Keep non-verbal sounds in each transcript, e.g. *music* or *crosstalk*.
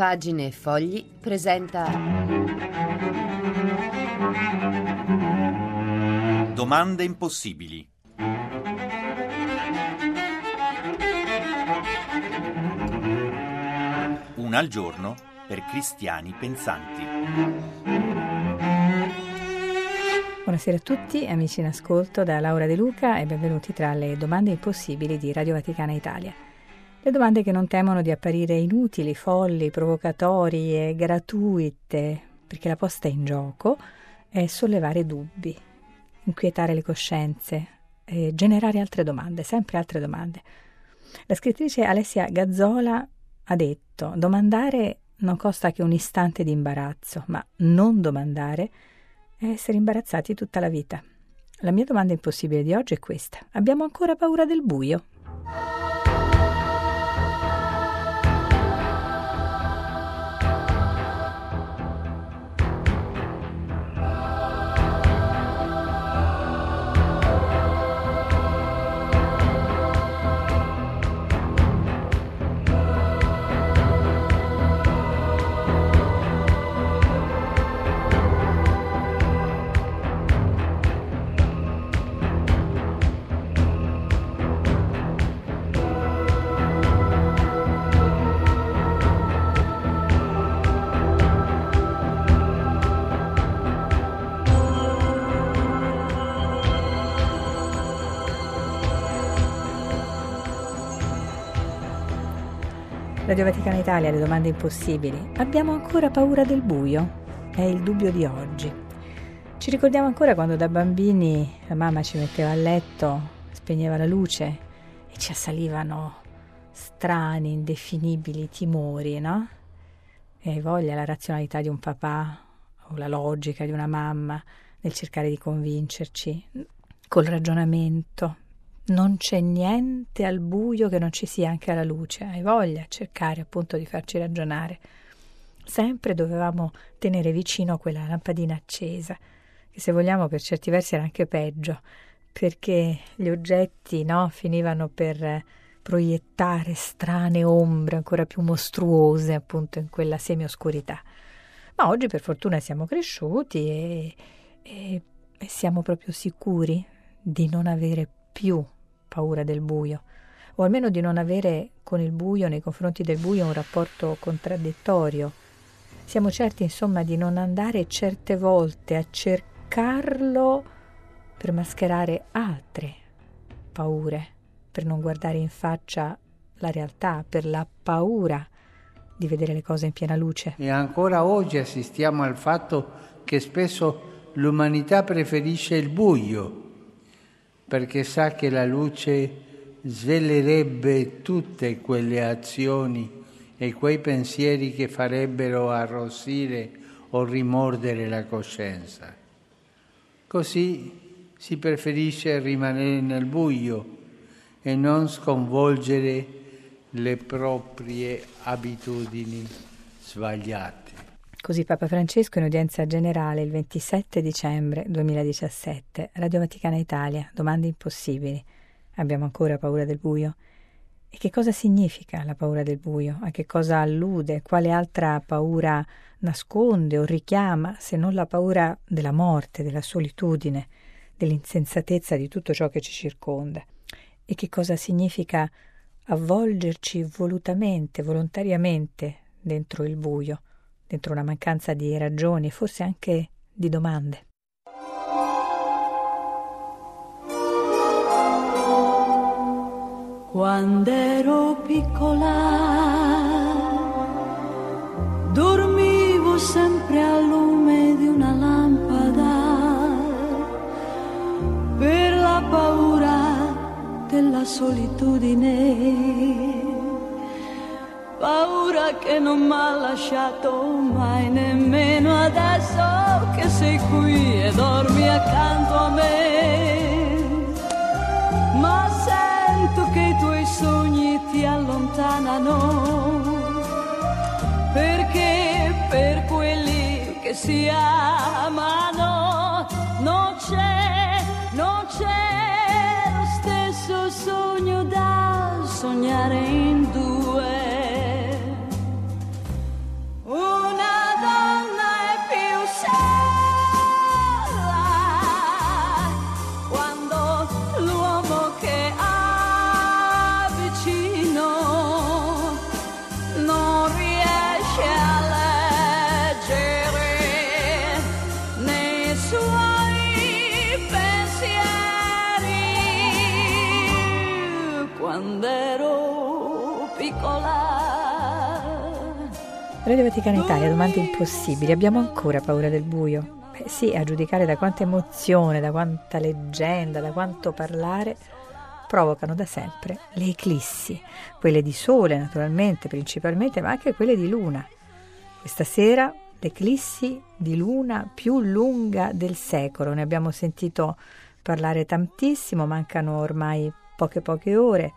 Pagine e Fogli presenta. Domande impossibili. Una al giorno per cristiani pensanti. Buonasera a tutti, amici in ascolto da Laura De Luca e benvenuti tra le domande impossibili di Radio Vaticana Italia. Le domande che non temono di apparire inutili, folli, provocatorie, gratuite, perché la posta in gioco è sollevare dubbi, inquietare le coscienze, e generare altre domande, sempre altre domande. La scrittrice Alessia Gazzola ha detto: domandare non costa che un istante di imbarazzo, ma non domandare è essere imbarazzati tutta la vita. La mia domanda impossibile di oggi è questa: abbiamo ancora paura del buio? Radio Vaticana Italia, le domande impossibili. Abbiamo ancora paura del buio? È il dubbio di oggi. Ci ricordiamo ancora quando da bambini la mamma ci metteva a letto, spegneva la luce e ci assalivano strani, indefinibili timori, no? E hai voglia la razionalità di un papà o la logica di una mamma nel cercare di convincerci col ragionamento, non c'è niente al buio che non ci sia anche alla luce. Hai voglia a cercare appunto di farci ragionare. Sempre dovevamo tenere vicino quella lampadina accesa, che se vogliamo per certi versi era anche peggio, perché gli oggetti no, finivano per proiettare strane ombre ancora più mostruose appunto in quella semioscurità. Ma oggi per fortuna siamo cresciuti e, e, e siamo proprio sicuri di non avere più paura del buio, o almeno di non avere con il buio, nei confronti del buio, un rapporto contraddittorio. Siamo certi, insomma, di non andare certe volte a cercarlo per mascherare altre paure, per non guardare in faccia la realtà, per la paura di vedere le cose in piena luce. E ancora oggi assistiamo al fatto che spesso l'umanità preferisce il buio perché sa che la luce svelerebbe tutte quelle azioni e quei pensieri che farebbero arrossire o rimordere la coscienza. Così si preferisce rimanere nel buio e non sconvolgere le proprie abitudini sbagliate. Così Papa Francesco in udienza generale il 27 dicembre 2017, Radio Vaticana Italia, domande impossibili. Abbiamo ancora paura del buio? E che cosa significa la paura del buio? A che cosa allude? Quale altra paura nasconde o richiama se non la paura della morte, della solitudine, dell'insensatezza di tutto ciò che ci circonda? E che cosa significa avvolgerci volutamente, volontariamente dentro il buio? Dentro una mancanza di ragioni, forse anche di domande. Quando ero piccola dormivo sempre al lume di una lampada per la paura della solitudine paura che non mi ha lasciato mai nemmeno adesso che sei qui e dormi accanto a me. Ma sento che i tuoi sogni ti allontanano, perché per quelli che si amano non c'è, non c'è lo stesso sogno da sognare in Radio Vaticana Italia, domande impossibili. Abbiamo ancora paura del buio? Beh, sì, a giudicare da quanta emozione, da quanta leggenda, da quanto parlare, provocano da sempre le eclissi, quelle di sole naturalmente, principalmente, ma anche quelle di luna. Questa sera l'eclissi di luna più lunga del secolo, ne abbiamo sentito parlare tantissimo, mancano ormai poche poche ore,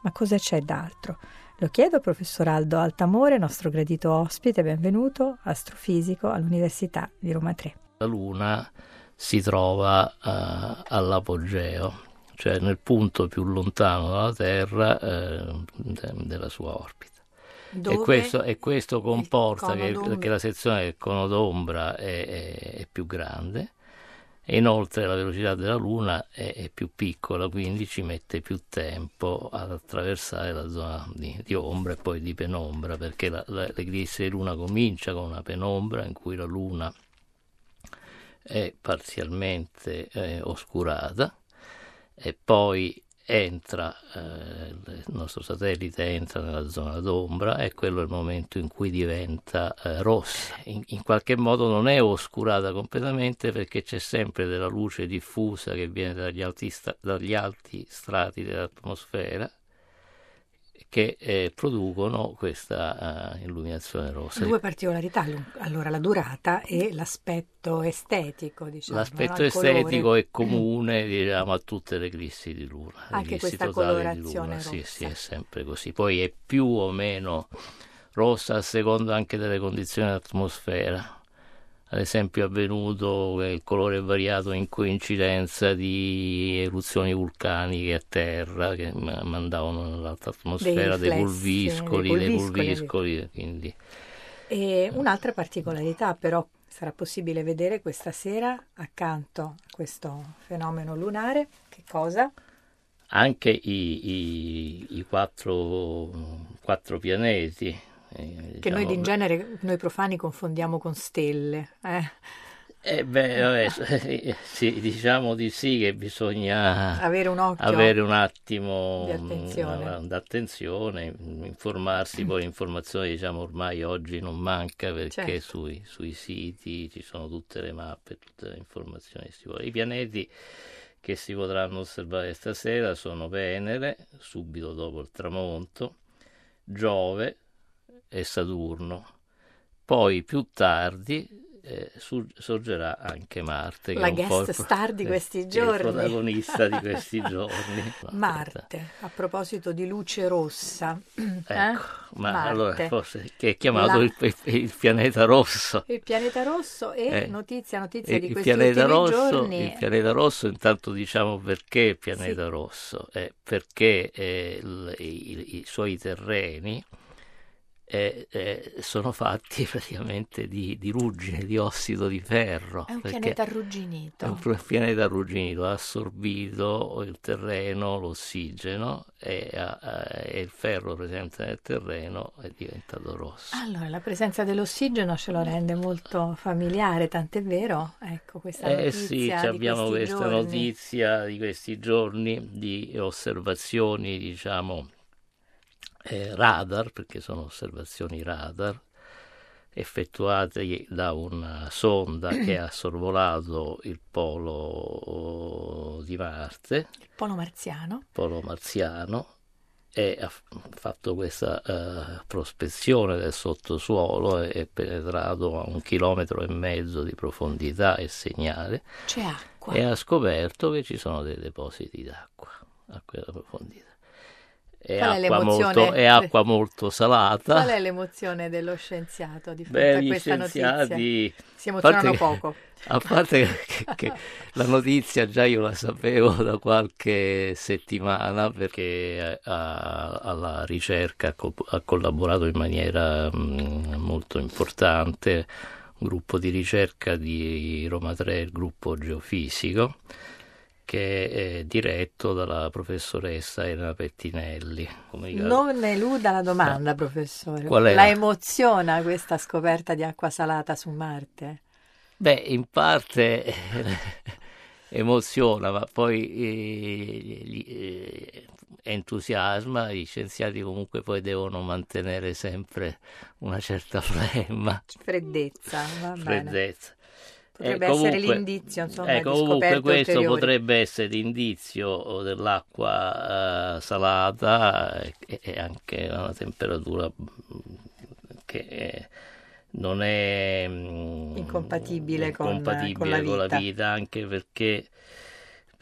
ma cosa c'è d'altro? Lo chiedo al professor Aldo Altamore, nostro gradito ospite, benvenuto, astrofisico all'Università di Roma 3. La Luna si trova uh, all'apogeo, cioè nel punto più lontano dalla Terra uh, de- della sua orbita. Dove E questo, e questo comporta che, che la sezione del cono d'ombra è, è- è più grande e inoltre la velocità della Luna è, è più piccola, quindi ci mette più tempo ad attraversare la zona di, di ombra e poi di penombra, perché la, di Luna comincia con una penombra in cui la Luna è parzialmente eh, oscurata e poi entra, eh, il nostro satellite entra nella zona d'ombra e quello è il momento in cui diventa eh, rossa. In, in qualche modo non è oscurata completamente perché c'è sempre della luce diffusa che viene dagli alti, dagli alti strati dell'atmosfera che eh, producono questa eh, illuminazione rossa. Due particolarità, allora la durata e l'aspetto estetico, diciamo. L'aspetto no? Il colore. estetico è comune diciamo, a tutte le eclissi di luna. Anche questa colorazione luna. Sì, sì, è sempre così. Poi è più o meno rossa a seconda anche delle condizioni dell'atmosfera. Ad esempio è avvenuto che il colore è variato in coincidenza di eruzioni vulcaniche a terra che ma- mandavano nell'alta atmosfera dei, pulviscoli, dei pulviscoli, quindi E un'altra particolarità però sarà possibile vedere questa sera accanto a questo fenomeno lunare, che cosa? anche i, i- i quattro, quattro pianeti. Eh, Che noi diciamo, in genere, noi profani confondiamo con stelle. eh. eh, beh, vabbè, *laughs* sì, diciamo di sì che bisogna Avere un occhio. avere un attimo di attenzione. mm, d'attenzione, informarsi, *clears throat* poi l'informazione diciamo ormai oggi non manca perché Certo. sui, sui siti ci sono tutte le mappe, tutte le informazioni che si vogliono. I pianeti che si potranno osservare stasera sono Venere, subito dopo il tramonto, Giove e Saturno. Poi più tardi eh, su- sorgerà anche Marte, che La è un po' guest star di eh, questi che è giorni. il protagonista di questi *laughs* giorni. Marte, a proposito di luce rossa. Ecco, eh? ma Marte. allora forse che è chiamato La- il, il- pianeta rosso. Il pianeta rosso e Eh, notizia, notizia E di questi pianeta ultimi rosso, giorni. il pianeta rosso, intanto diciamo perché pianeta Sì. rosso? Eh, perché eh, il- i, i suoi terreni eh, eh, sono fatti *laughs* praticamente di, di ruggine, di ossido di ferro. È un pianeta arrugginito. È un pianeta arrugginito, ha assorbito il terreno, l'ossigeno e, e il ferro presente nel terreno è diventato rosso. Allora, la presenza dell'ossigeno ce lo rende molto familiare, tant'è vero? Ecco, questa Eh sì, abbiamo questa giorni. notizia di questi giorni di osservazioni, diciamo, eh, radar, perché sono osservazioni radar, effettuate da una sonda che ha sorvolato il polo di Marte, Il polo marziano. polo marziano, e ha fatto questa eh, prospezione del sottosuolo, è è penetrato a un chilometro e mezzo di profondità e segnale C'è acqua. e ha scoperto che ci sono dei depositi d'acqua a quella profondità. È, acqua molto, è acqua molto salata. Qual è l'emozione dello scienziato di fronte Beh, a questa notizia? scienziati, Si a parte emozionano che- poco. A parte che, *laughs* che la notizia già io la sapevo da qualche settimana perché a- alla ricerca ha co- ha collaborato in maniera mm, molto importante un gruppo di ricerca di Roma 3, il gruppo geofisico, che è diretto dalla professoressa Elena Pettinelli. Non eluda la domanda, professore. Qual è La emoziona questa scoperta di acqua salata su Marte? Beh, in parte eh, emoziona, ma poi eh, eh, entusiasma, gli scienziati comunque poi devono mantenere sempre una certa *laughs* flemma. Freddezza, va freddezza. Potrebbe eh, comunque, essere l'indizio, insomma, ecco, comunque questo ulteriori. potrebbe essere l'indizio dell'acqua uh, salata e, e, anche a una temperatura che non è mm, incompatibile, incompatibile con, con, la con, la vita, anche perché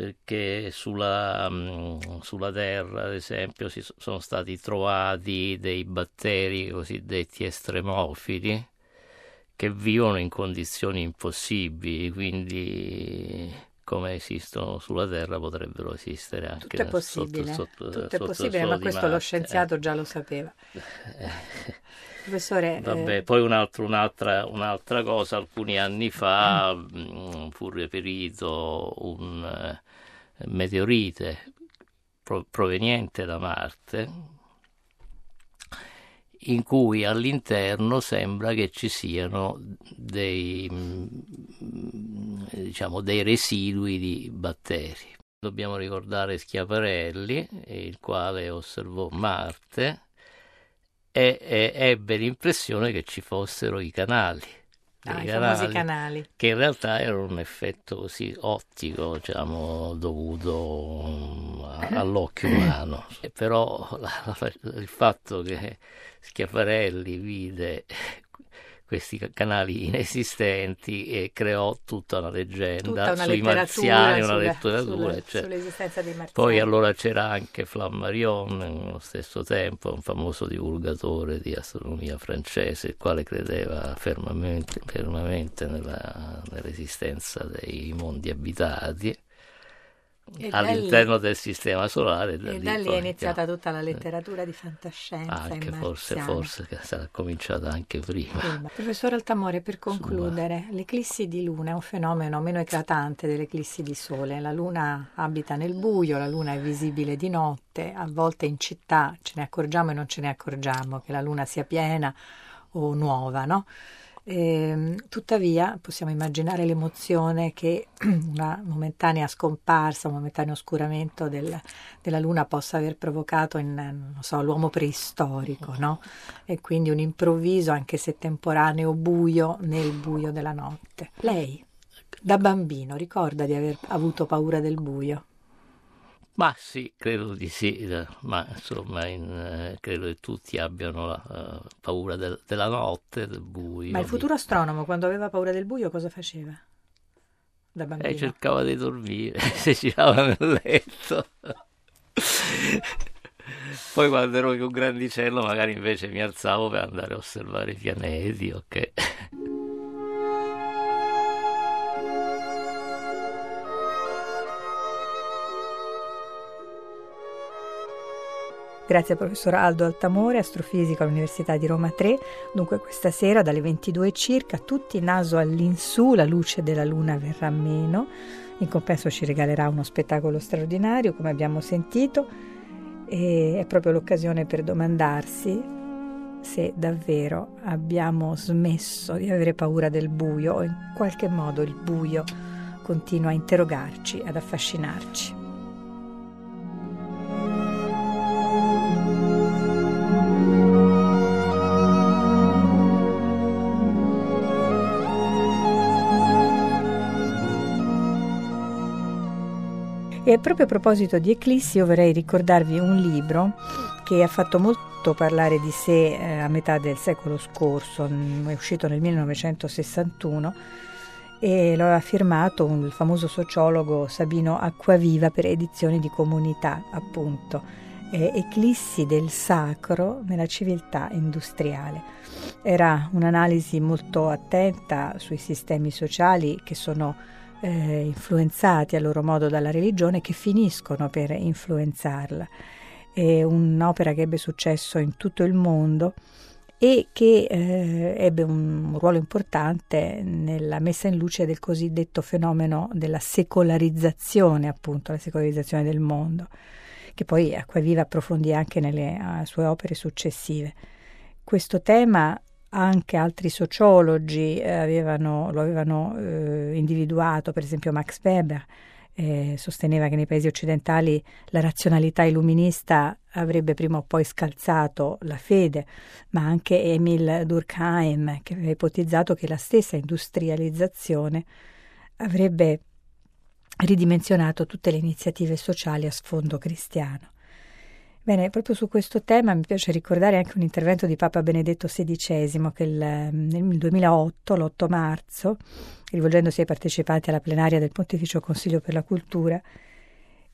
perché sulla, mm, sulla, Terra, ad esempio, si sono stati trovati dei batteri cosiddetti estremofili che vivono in condizioni impossibili, quindi come esistono sulla Terra potrebbero esistere anche Tutto è possibile, sotto, tutto sotto, è possibile ma questo Marte. lo scienziato già lo sapeva. *laughs* Professore, Vabbè, eh... poi un altro, un'altra, un'altra, cosa, alcuni anni fa mm, fu reperito un uh, meteorite pro- proveniente da Marte in cui all'interno sembra che ci siano dei, diciamo, dei residui di batteri. Dobbiamo ricordare Schiaparelli, il quale osservò Marte e, e ebbe l'impressione che ci fossero i canali. Ah, i canali, canali, che in realtà erano un effetto così ottico, diciamo, dovuto *coughs* all'occhio umano. E però la, la, il fatto che Schiaparelli vide questi canali *laughs* inesistenti e creò tutta una leggenda tutta una sui marziani, una letteratura. Sulla, cioè. Sull'esistenza dei marziani. Poi allora c'era anche Flammarion, nello stesso tempo, un famoso divulgatore di astronomia francese, il quale credeva fermamente, fermamente nella, nell'esistenza dei mondi abitati all'interno lì, del sistema solare. Da e lì da lì è iniziata tutta la letteratura di fantascienza. Anche forse, forse che sarà cominciata anche prima. prima. Professor Altamore, per concludere, Sua. l'eclissi di luna è un fenomeno meno eclatante dell'eclissi di sole. La luna abita nel buio, la luna è visibile di notte, a volte in città ce ne accorgiamo e non ce ne accorgiamo che la luna sia piena o nuova, no? Eh, tuttavia possiamo immaginare l'emozione che *clears throat* una momentanea scomparsa, un momentaneo oscuramento del, della Luna possa aver provocato in so, l'uomo preistorico, no? E quindi un improvviso, anche se temporaneo, buio nel buio della notte. Lei, da bambino, ricorda di aver avuto paura del buio? Ma sì, credo di sì, ma insomma in, eh, credo che tutti abbiano la, uh, paura del, della notte, del buio. Ma il futuro astronomo quando aveva paura del buio cosa faceva? Da bambino? Eh, cercava di dormire, *laughs* si girava nel letto. Poi quando ero più grandicello magari invece mi alzavo per andare a osservare i pianeti, ok? Grazie al professor Aldo Altamore, astrofisico all'Università di Roma 3. Dunque questa sera dalle 22 circa tutti naso all'insù, la luce della luna verrà meno. In compenso ci regalerà uno spettacolo straordinario, come abbiamo sentito, e è proprio l'occasione per domandarsi se davvero abbiamo smesso di avere paura del buio o in qualche modo il buio continua a interrogarci, ad affascinarci. E proprio a proposito di eclissi, io vorrei ricordarvi un libro che ha fatto molto parlare di sé eh, a metà del secolo scorso, è uscito nel 1961 e lo aveva firmato un, il famoso sociologo Sabino Acquaviva per edizioni di comunità, appunto. Eclissi del sacro nella civiltà industriale. Era un'analisi molto attenta sui sistemi sociali che sono eh, influenzati a loro modo dalla religione che finiscono per influenzarla. È un'opera che ebbe successo in tutto il mondo e che eh, ebbe un ruolo importante nella messa in luce del cosiddetto fenomeno della secolarizzazione, appunto, la secolarizzazione del mondo, che poi Acquaviva approfondì anche nelle sue opere successive. Questo tema anche altri sociologi eh, avevano, lo avevano eh, individuato, per esempio Max Weber eh, sosteneva che nei paesi occidentali la razionalità illuminista avrebbe prima o poi scalzato la fede, ma anche Emil Durkheim, che aveva ipotizzato che la stessa industrializzazione avrebbe ridimensionato tutte le iniziative sociali a sfondo cristiano. Bene, proprio su questo tema mi piace ricordare anche un intervento di Papa Benedetto XVI che il, nel 2008, l'8 marzo, rivolgendosi ai partecipanti alla plenaria del Pontificio Consiglio per la Cultura,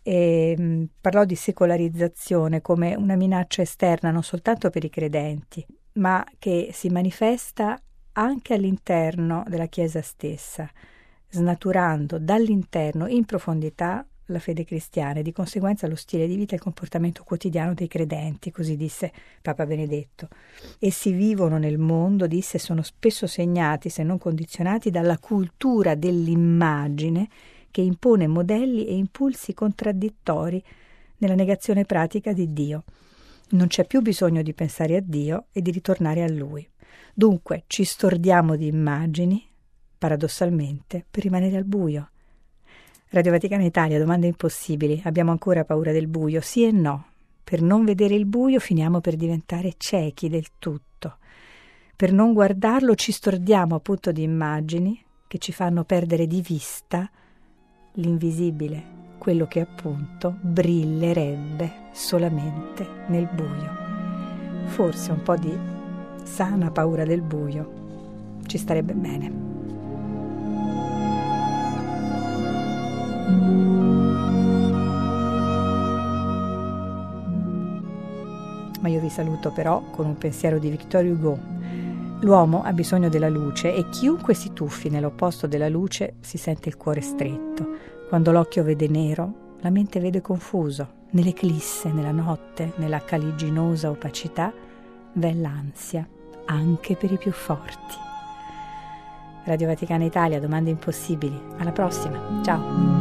e, parlò di secolarizzazione come una minaccia esterna non soltanto per i credenti, ma che si manifesta anche all'interno della Chiesa stessa, snaturando dall'interno in profondità la fede cristiana e di conseguenza lo stile di vita e il comportamento quotidiano dei credenti, così disse Papa Benedetto. Essi vivono nel mondo, disse, sono spesso segnati, se non condizionati, dalla cultura dell'immagine che impone modelli e impulsi contraddittori nella negazione pratica di Dio. Non c'è più bisogno di pensare a Dio e di ritornare a Lui. Dunque ci stordiamo di immagini, paradossalmente, per rimanere al buio. Radio Vaticana Italia, domande impossibili. Abbiamo ancora paura del buio? Sì e no. Per non vedere il buio finiamo per diventare ciechi del tutto. Per non guardarlo ci stordiamo appunto di immagini che ci fanno perdere di vista l'invisibile, quello che appunto brillerebbe solamente nel buio. Forse un po' di sana paura del buio ci starebbe bene. Ma io vi saluto però con un pensiero di Victor Hugo. L'uomo ha bisogno della luce e chiunque si tuffi nell'opposto della luce si sente il cuore stretto. Quando l'occhio vede nero, la mente vede confuso. Nell'eclisse, nella notte, nella caliginosa opacità, v'è l'ansia, anche per i più forti. Radio Vaticana Italia, domande impossibili. Alla prossima. Ciao.